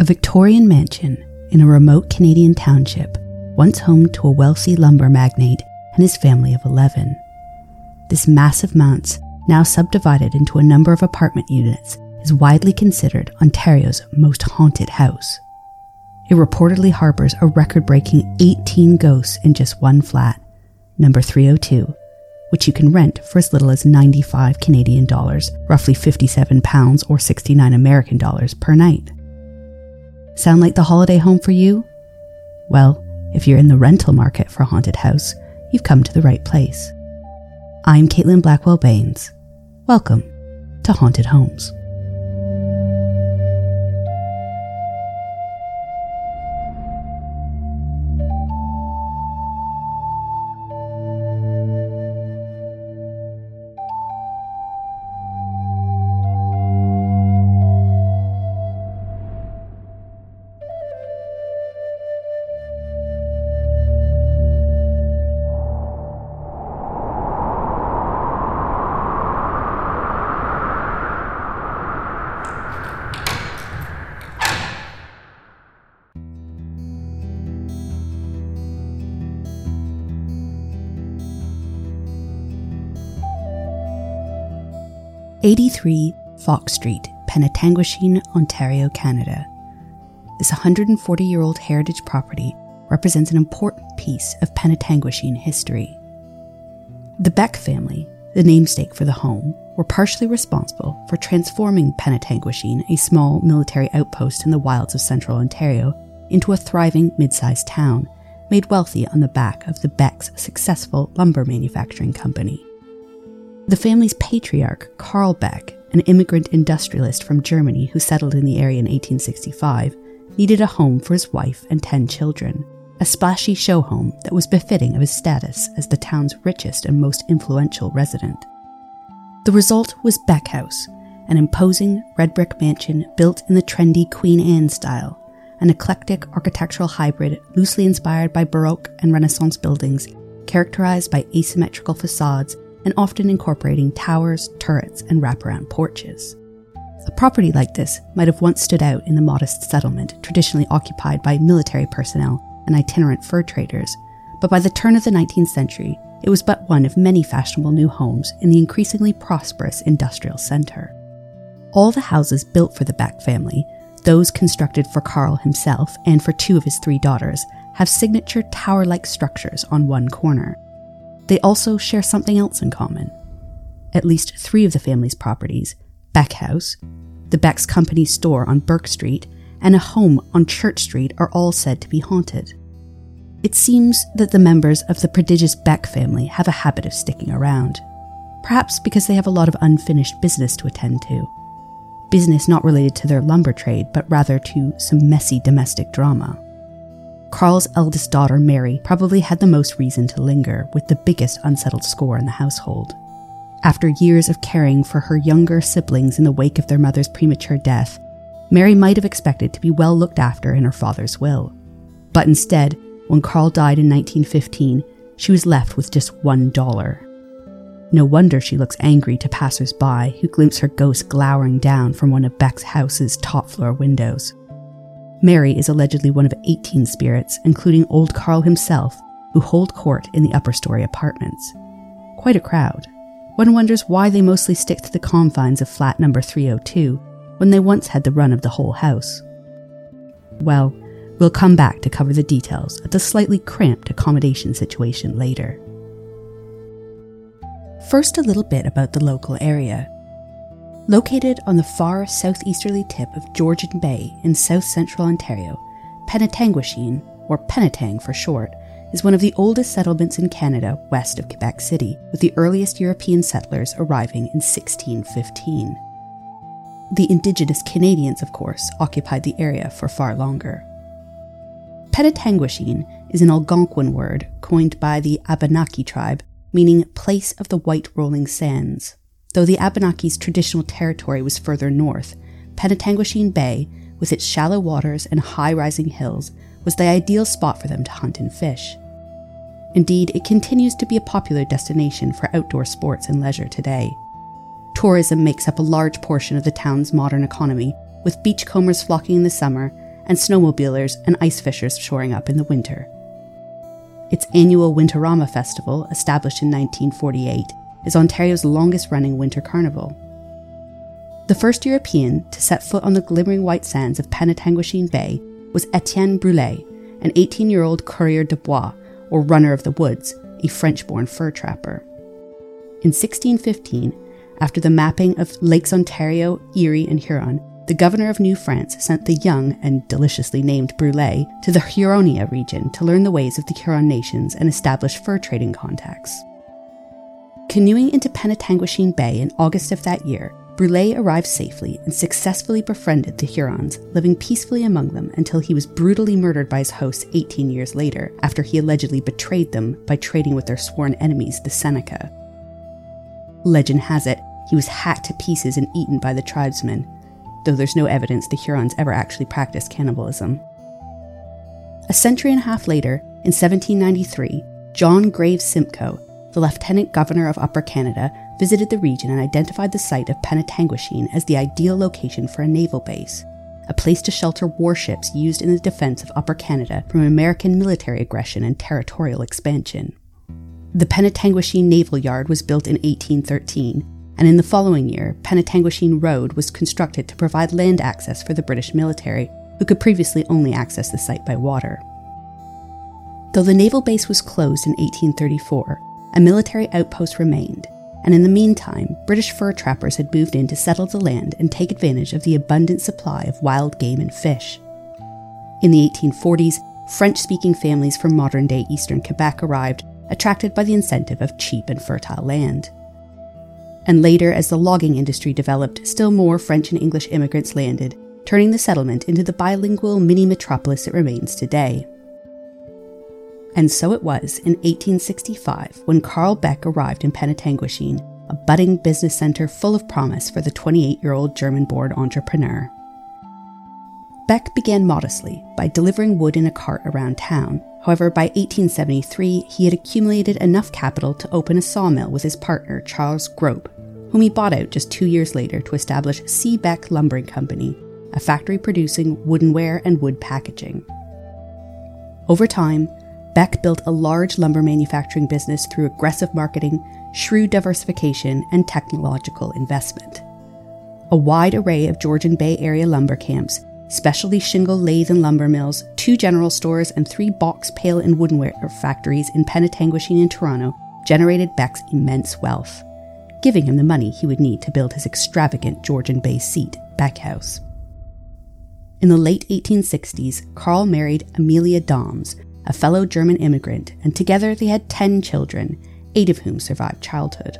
A Victorian mansion in a remote Canadian township, once home to a wealthy lumber magnate and his family of 11. This massive manse, now subdivided into a number of apartment units, is widely considered Ontario's most haunted house. It reportedly harbors a record breaking 18 ghosts in just one flat, number 302, which you can rent for as little as 95 Canadian dollars, roughly 57 pounds or 69 American dollars per night. Sound like the holiday home for you? Well, if you're in the rental market for a haunted house, you've come to the right place. I'm Caitlin Blackwell Baines. Welcome to Haunted Homes. 83 Fox Street, Penetanguishene, Ontario, Canada. This 140 year old heritage property represents an important piece of Penetanguishene history. The Beck family, the namesake for the home, were partially responsible for transforming Penetanguishene, a small military outpost in the wilds of central Ontario, into a thriving mid sized town, made wealthy on the back of the Beck's successful lumber manufacturing company. The family's patriarch, Carl Beck, an immigrant industrialist from Germany who settled in the area in 1865, needed a home for his wife and 10 children, a splashy show home that was befitting of his status as the town's richest and most influential resident. The result was Beck House, an imposing red brick mansion built in the trendy Queen Anne style, an eclectic architectural hybrid loosely inspired by Baroque and Renaissance buildings, characterized by asymmetrical facades and often incorporating towers, turrets, and wraparound porches. A property like this might have once stood out in the modest settlement traditionally occupied by military personnel and itinerant fur traders, but by the turn of the 19th century, it was but one of many fashionable new homes in the increasingly prosperous industrial centre. All the houses built for the Beck family, those constructed for Carl himself and for two of his three daughters, have signature tower like structures on one corner, they also share something else in common. At least three of the family's properties Beck House, the Beck's company store on Burke Street, and a home on Church Street are all said to be haunted. It seems that the members of the prodigious Beck family have a habit of sticking around, perhaps because they have a lot of unfinished business to attend to. Business not related to their lumber trade, but rather to some messy domestic drama. Carl's eldest daughter, Mary, probably had the most reason to linger, with the biggest unsettled score in the household. After years of caring for her younger siblings in the wake of their mother's premature death, Mary might have expected to be well looked after in her father's will. But instead, when Carl died in 1915, she was left with just one dollar. No wonder she looks angry to passers by who glimpse her ghost glowering down from one of Beck's house's top floor windows. Mary is allegedly one of 18 spirits, including old Carl himself, who hold court in the upper story apartments. Quite a crowd. One wonders why they mostly stick to the confines of flat number 302 when they once had the run of the whole house. Well, we'll come back to cover the details of the slightly cramped accommodation situation later. First, a little bit about the local area. Located on the far southeasterly tip of Georgian Bay in south central Ontario, Penetanguishene, or Penetang for short, is one of the oldest settlements in Canada west of Quebec City, with the earliest European settlers arriving in 1615. The Indigenous Canadians, of course, occupied the area for far longer. Penetanguishene is an Algonquin word coined by the Abenaki tribe, meaning place of the white rolling sands. Though the Abenaki's traditional territory was further north, Penetanguishene Bay, with its shallow waters and high rising hills, was the ideal spot for them to hunt and fish. Indeed, it continues to be a popular destination for outdoor sports and leisure today. Tourism makes up a large portion of the town's modern economy, with beachcombers flocking in the summer and snowmobilers and ice fishers shoring up in the winter. Its annual Winterama Festival, established in 1948, is Ontario's longest running winter carnival. The first European to set foot on the glimmering white sands of Penetanguishene Bay was Etienne Brulé, an 18 year old coureur de bois, or runner of the woods, a French born fur trapper. In 1615, after the mapping of Lakes Ontario, Erie, and Huron, the governor of New France sent the young and deliciously named Brulé to the Huronia region to learn the ways of the Huron nations and establish fur trading contacts. Canoeing into Penetanguishene Bay in August of that year, Brulé arrived safely and successfully befriended the Hurons, living peacefully among them until he was brutally murdered by his hosts 18 years later, after he allegedly betrayed them by trading with their sworn enemies, the Seneca. Legend has it he was hacked to pieces and eaten by the tribesmen, though there's no evidence the Hurons ever actually practiced cannibalism. A century and a half later, in 1793, John Graves Simcoe, the Lieutenant Governor of Upper Canada, visited the region and identified the site of Penetanguishene as the ideal location for a naval base, a place to shelter warships used in the defense of Upper Canada from American military aggression and territorial expansion. The Penetanguishene Naval Yard was built in 1813 and in the following year, Penetanguishene Road was constructed to provide land access for the British military, who could previously only access the site by water. Though the naval base was closed in 1834, a military outpost remained, and in the meantime, British fur trappers had moved in to settle the land and take advantage of the abundant supply of wild game and fish. In the 1840s, French speaking families from modern day eastern Quebec arrived, attracted by the incentive of cheap and fertile land and later, as the logging industry developed, still more French and English immigrants landed, turning the settlement into the bilingual mini metropolis it remains today. And so it was in 1865 when Carl Beck arrived in Penetanguishene, a budding business center full of promise for the 28 year old German born entrepreneur. Beck began modestly by delivering wood in a cart around town. However, by 1873, he had accumulated enough capital to open a sawmill with his partner, Charles Grope, whom he bought out just two years later to establish C. Beck Lumbering Company, a factory producing woodenware and wood packaging. Over time, Beck built a large lumber manufacturing business through aggressive marketing, shrewd diversification, and technological investment. A wide array of Georgian Bay Area lumber camps, specialty shingle lathe and lumber mills, two general stores, and three box, pail, and woodenware factories in Penetanguishene and Toronto generated Beck's immense wealth giving him the money he would need to build his extravagant Georgian Bay seat, Beck House. In the late 1860s, Carl married Amelia Doms, a fellow German immigrant, and together they had 10 children, eight of whom survived childhood.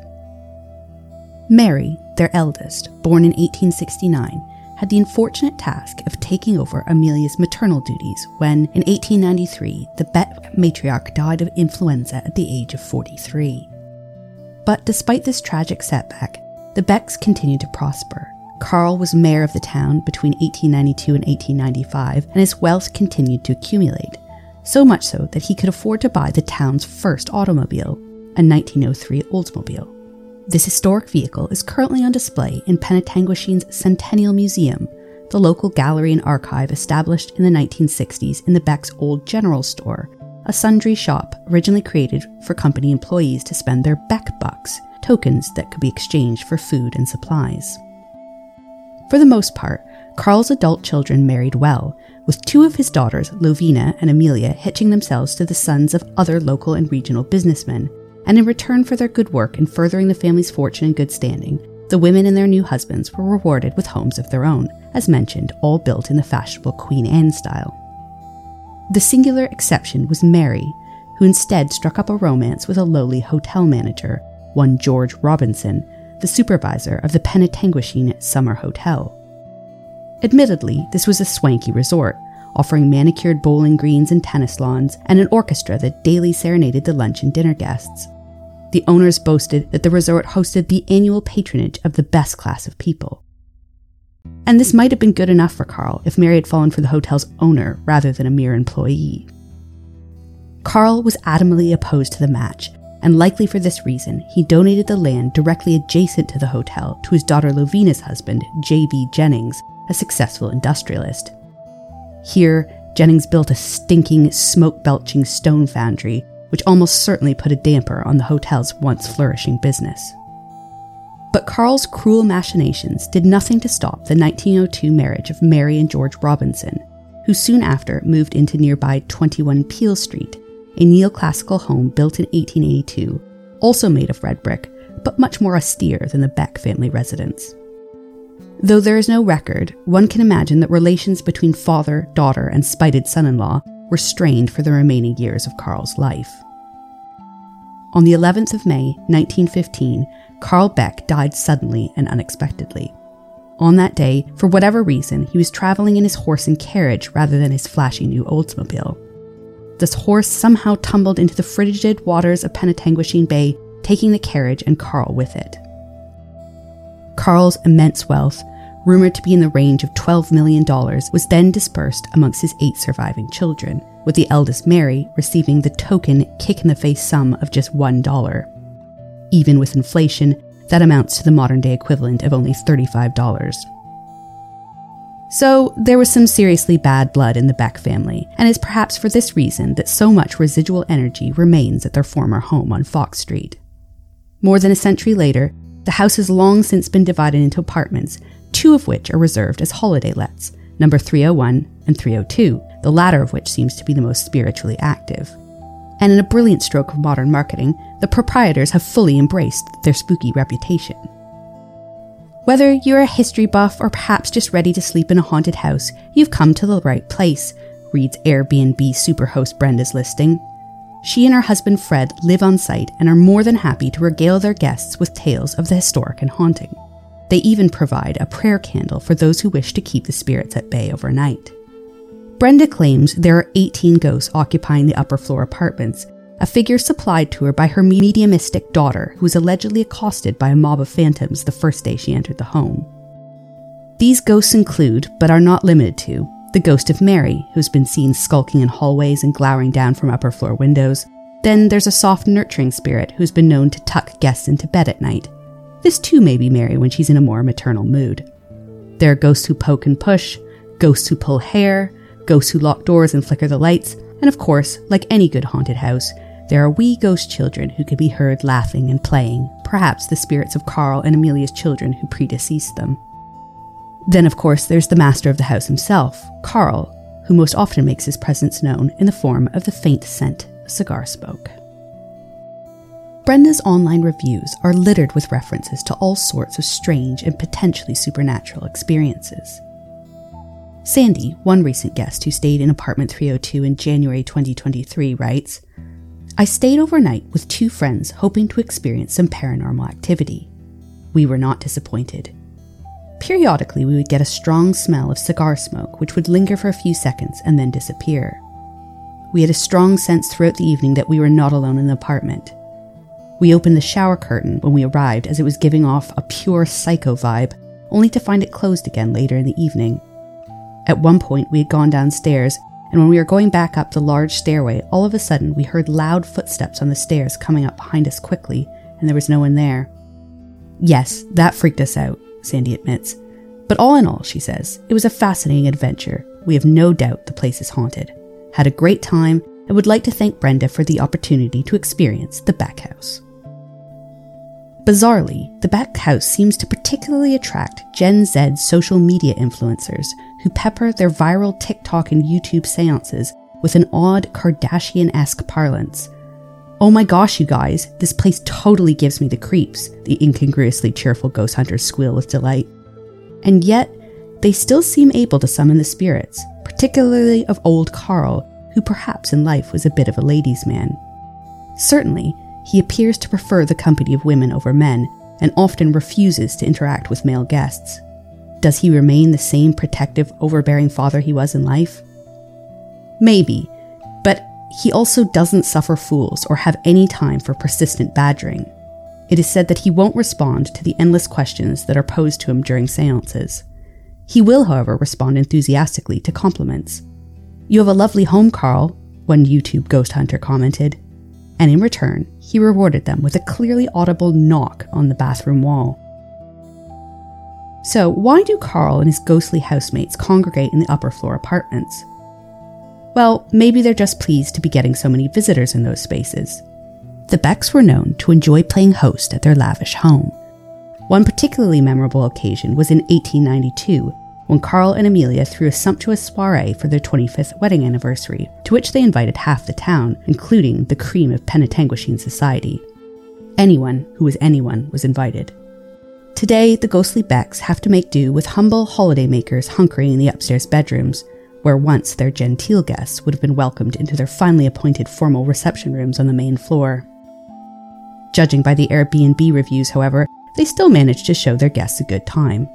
Mary, their eldest, born in 1869, had the unfortunate task of taking over Amelia's maternal duties when, in 1893, the Beck matriarch died of influenza at the age of 43. But despite this tragic setback, the Becks continued to prosper. Carl was mayor of the town between 1892 and 1895, and his wealth continued to accumulate, so much so that he could afford to buy the town's first automobile, a 1903 Oldsmobile. This historic vehicle is currently on display in Penetanguishene's Centennial Museum, the local gallery and archive established in the 1960s in the Beck's old general store a sundry shop originally created for company employees to spend their Beck bucks, tokens that could be exchanged for food and supplies. For the most part, Carl's adult children married well, with two of his daughters, Lovina and Amelia, hitching themselves to the sons of other local and regional businessmen. And in return for their good work in furthering the family's fortune and good standing, the women and their new husbands were rewarded with homes of their own, as mentioned, all built in the fashionable Queen Anne style. The singular exception was Mary, who instead struck up a romance with a lowly hotel manager, one George Robinson, the supervisor of the Penetanguishene Summer Hotel. Admittedly, this was a swanky resort, offering manicured bowling greens and tennis lawns, and an orchestra that daily serenaded the lunch and dinner guests. The owners boasted that the resort hosted the annual patronage of the best class of people. And this might have been good enough for Carl if Mary had fallen for the hotel's owner rather than a mere employee. Carl was adamantly opposed to the match, and likely for this reason, he donated the land directly adjacent to the hotel to his daughter Lovina's husband, J.B. Jennings, a successful industrialist. Here, Jennings built a stinking, smoke belching stone foundry, which almost certainly put a damper on the hotel's once flourishing business. But Carl's cruel machinations did nothing to stop the 1902 marriage of Mary and George Robinson, who soon after moved into nearby 21 Peel Street, a neoclassical home built in 1882, also made of red brick, but much more austere than the Beck family residence. Though there is no record, one can imagine that relations between father, daughter, and spited son in law were strained for the remaining years of Carl's life. On the 11th of May, 1915, Carl Beck died suddenly and unexpectedly. On that day, for whatever reason, he was traveling in his horse and carriage rather than his flashy new Oldsmobile. This horse somehow tumbled into the frigid waters of Penetanguishene Bay, taking the carriage and Carl with it. Carl's immense wealth, rumored to be in the range of $12 million, was then dispersed amongst his eight surviving children, with the eldest Mary receiving the token kick in the face sum of just $1. Even with inflation, that amounts to the modern day equivalent of only $35. So, there was some seriously bad blood in the Beck family, and it's perhaps for this reason that so much residual energy remains at their former home on Fox Street. More than a century later, the house has long since been divided into apartments, two of which are reserved as holiday lets, number 301 and 302, the latter of which seems to be the most spiritually active. And in a brilliant stroke of modern marketing, the proprietors have fully embraced their spooky reputation. Whether you're a history buff or perhaps just ready to sleep in a haunted house, you've come to the right place, reads Airbnb superhost Brenda's listing. She and her husband Fred live on site and are more than happy to regale their guests with tales of the historic and haunting. They even provide a prayer candle for those who wish to keep the spirits at bay overnight. Brenda claims there are 18 ghosts occupying the upper floor apartments, a figure supplied to her by her mediumistic daughter, who was allegedly accosted by a mob of phantoms the first day she entered the home. These ghosts include, but are not limited to, the ghost of Mary, who's been seen skulking in hallways and glowering down from upper floor windows. Then there's a soft, nurturing spirit who's been known to tuck guests into bed at night. This too may be Mary when she's in a more maternal mood. There are ghosts who poke and push, ghosts who pull hair, ghosts who lock doors and flicker the lights, and of course, like any good haunted house, there are wee ghost children who can be heard laughing and playing, perhaps the spirits of Carl and Amelia's children who predeceased them. Then, of course, there's the master of the house himself, Carl, who most often makes his presence known in the form of the faint scent of cigar smoke. Brenda's online reviews are littered with references to all sorts of strange and potentially supernatural experiences. Sandy, one recent guest who stayed in apartment 302 in January 2023, writes I stayed overnight with two friends hoping to experience some paranormal activity. We were not disappointed. Periodically, we would get a strong smell of cigar smoke, which would linger for a few seconds and then disappear. We had a strong sense throughout the evening that we were not alone in the apartment. We opened the shower curtain when we arrived as it was giving off a pure psycho vibe, only to find it closed again later in the evening. At one point, we had gone downstairs, and when we were going back up the large stairway, all of a sudden we heard loud footsteps on the stairs coming up behind us quickly, and there was no one there. Yes, that freaked us out, Sandy admits. But all in all, she says, it was a fascinating adventure. We have no doubt the place is haunted. Had a great time and would like to thank Brenda for the opportunity to experience the Beck House. Bizarrely, the Beck House seems to particularly attract Gen Z social media influencers who pepper their viral TikTok and YouTube seances with an odd Kardashian esque parlance. Oh my gosh, you guys, this place totally gives me the creeps, the incongruously cheerful ghost hunters squeal with delight. And yet, they still seem able to summon the spirits, particularly of old Carl, who perhaps in life was a bit of a ladies' man. Certainly, he appears to prefer the company of women over men and often refuses to interact with male guests. Does he remain the same protective, overbearing father he was in life? Maybe, he also doesn't suffer fools or have any time for persistent badgering. It is said that he won't respond to the endless questions that are posed to him during seances. He will, however, respond enthusiastically to compliments. You have a lovely home, Carl, one YouTube ghost hunter commented and in return, he rewarded them with a clearly audible knock on the bathroom wall. So, why do Carl and his ghostly housemates congregate in the upper floor apartments? Well, maybe they're just pleased to be getting so many visitors in those spaces. The Becks were known to enjoy playing host at their lavish home. One particularly memorable occasion was in 1892 when Carl and Amelia threw a sumptuous soiree for their 25th wedding anniversary, to which they invited half the town, including the cream of Penetanguishene society. Anyone who was anyone was invited. Today, the ghostly Becks have to make do with humble holidaymakers hunkering in the upstairs bedrooms, where once their genteel guests would have been welcomed into their finely appointed formal reception rooms on the main floor. Judging by the Airbnb reviews, however, they still managed to show their guests a good time.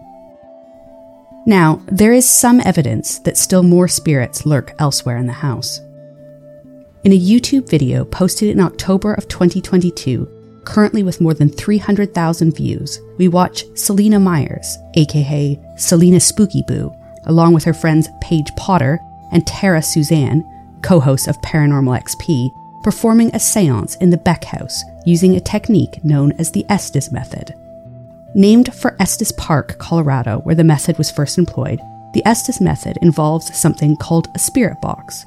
Now, there is some evidence that still more spirits lurk elsewhere in the house. In a YouTube video posted in October of 2022, currently with more than 300,000 views, we watch Selena Myers, aka Selena Spooky Boo, along with her friends Paige Potter and Tara Suzanne, co hosts of Paranormal XP, performing a seance in the Beck House using a technique known as the Estes method. Named for Estes Park, Colorado, where the method was first employed, the Estes method involves something called a spirit box,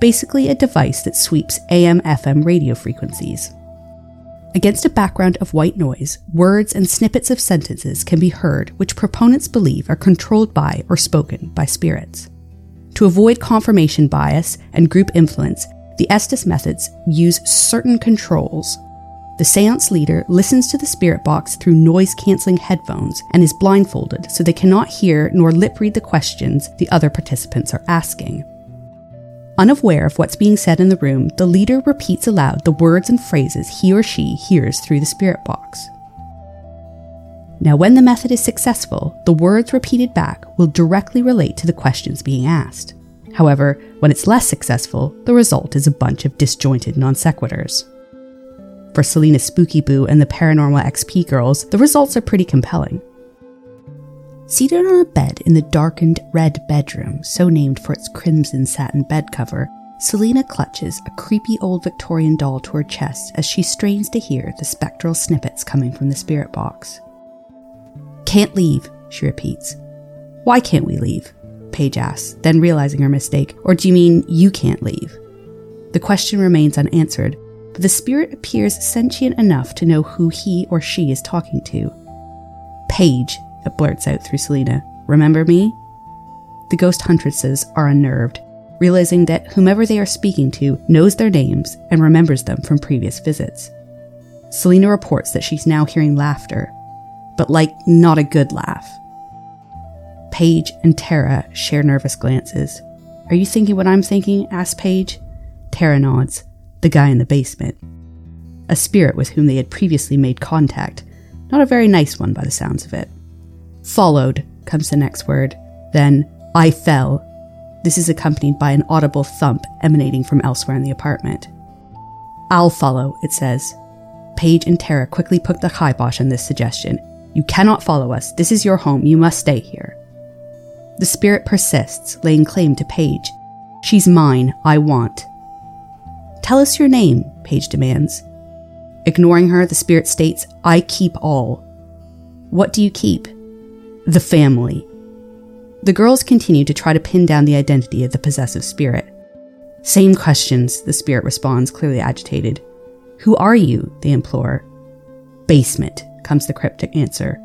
basically a device that sweeps AM FM radio frequencies. Against a background of white noise, words and snippets of sentences can be heard which proponents believe are controlled by or spoken by spirits. To avoid confirmation bias and group influence, the Estes methods use certain controls the seance leader listens to the spirit box through noise cancelling headphones and is blindfolded so they cannot hear nor lip read the questions the other participants are asking. Unaware of what's being said in the room, the leader repeats aloud the words and phrases he or she hears through the spirit box. Now, when the method is successful, the words repeated back will directly relate to the questions being asked. However, when it's less successful, the result is a bunch of disjointed non sequiturs. For Selena Spooky Boo and the Paranormal XP girls, the results are pretty compelling. Seated on a bed in the darkened red bedroom, so named for its crimson satin bed cover, Selena clutches a creepy old Victorian doll to her chest as she strains to hear the spectral snippets coming from the spirit box. Can't leave, she repeats. Why can't we leave? Paige asks, then realizing her mistake. Or do you mean you can't leave? The question remains unanswered but the spirit appears sentient enough to know who he or she is talking to. Paige, it blurts out through Selena. Remember me? The ghost huntresses are unnerved, realizing that whomever they are speaking to knows their names and remembers them from previous visits. Selena reports that she's now hearing laughter, but like not a good laugh. Paige and Tara share nervous glances. Are you thinking what I'm thinking? asks Paige. Tara nods the guy in the basement. A spirit with whom they had previously made contact, not a very nice one by the sounds of it. Followed comes the next word, then, I fell. This is accompanied by an audible thump emanating from elsewhere in the apartment. I'll follow, it says. Paige and Tara quickly put the kibosh on this suggestion. You cannot follow us. This is your home. You must stay here. The spirit persists, laying claim to Paige. She's mine. I want. Tell us your name, Paige demands. Ignoring her, the spirit states, I keep all. What do you keep? The family. The girls continue to try to pin down the identity of the possessive spirit. Same questions, the spirit responds, clearly agitated. Who are you? they implore. Basement, comes the cryptic answer.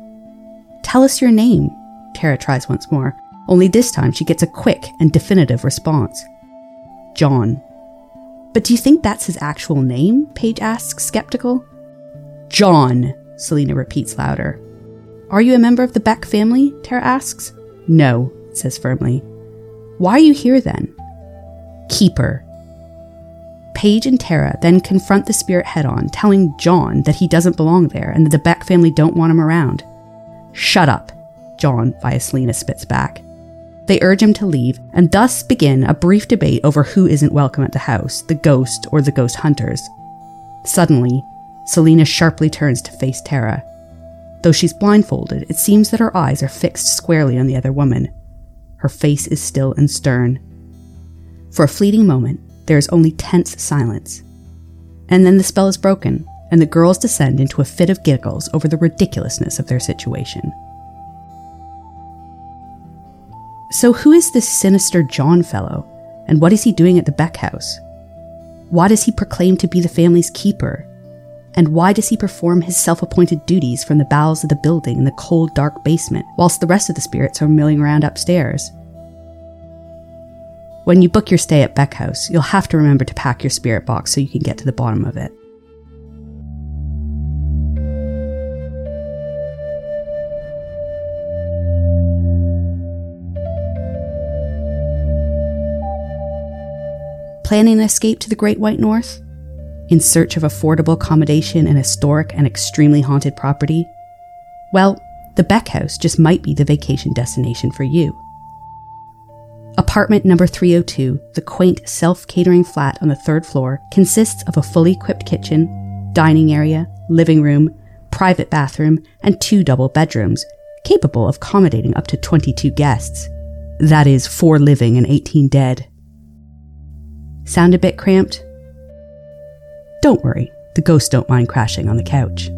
Tell us your name, Tara tries once more, only this time she gets a quick and definitive response. John. But do you think that's his actual name? Paige asks, skeptical. John, Selena repeats louder. Are you a member of the Beck family? Tara asks. No, says firmly. Why are you here then? Keeper. Paige and Tara then confront the spirit head on, telling John that he doesn't belong there and that the Beck family don't want him around. Shut up, John, via Selena spits back. They urge him to leave and thus begin a brief debate over who isn't welcome at the house, the ghost or the ghost hunters. Suddenly, Selena sharply turns to face Tara. Though she's blindfolded, it seems that her eyes are fixed squarely on the other woman. Her face is still and stern. For a fleeting moment, there is only tense silence. And then the spell is broken, and the girls descend into a fit of giggles over the ridiculousness of their situation. So, who is this sinister John fellow? And what is he doing at the Beck House? Why does he proclaim to be the family's keeper? And why does he perform his self appointed duties from the bowels of the building in the cold, dark basement, whilst the rest of the spirits are milling around upstairs? When you book your stay at Beck House, you'll have to remember to pack your spirit box so you can get to the bottom of it. Planning an escape to the Great White North? In search of affordable accommodation in a historic and extremely haunted property? Well, the Beck House just might be the vacation destination for you. Apartment number 302, the quaint self catering flat on the third floor, consists of a fully equipped kitchen, dining area, living room, private bathroom, and two double bedrooms, capable of accommodating up to 22 guests. That is, four living and 18 dead. Sound a bit cramped? Don't worry, the ghosts don't mind crashing on the couch.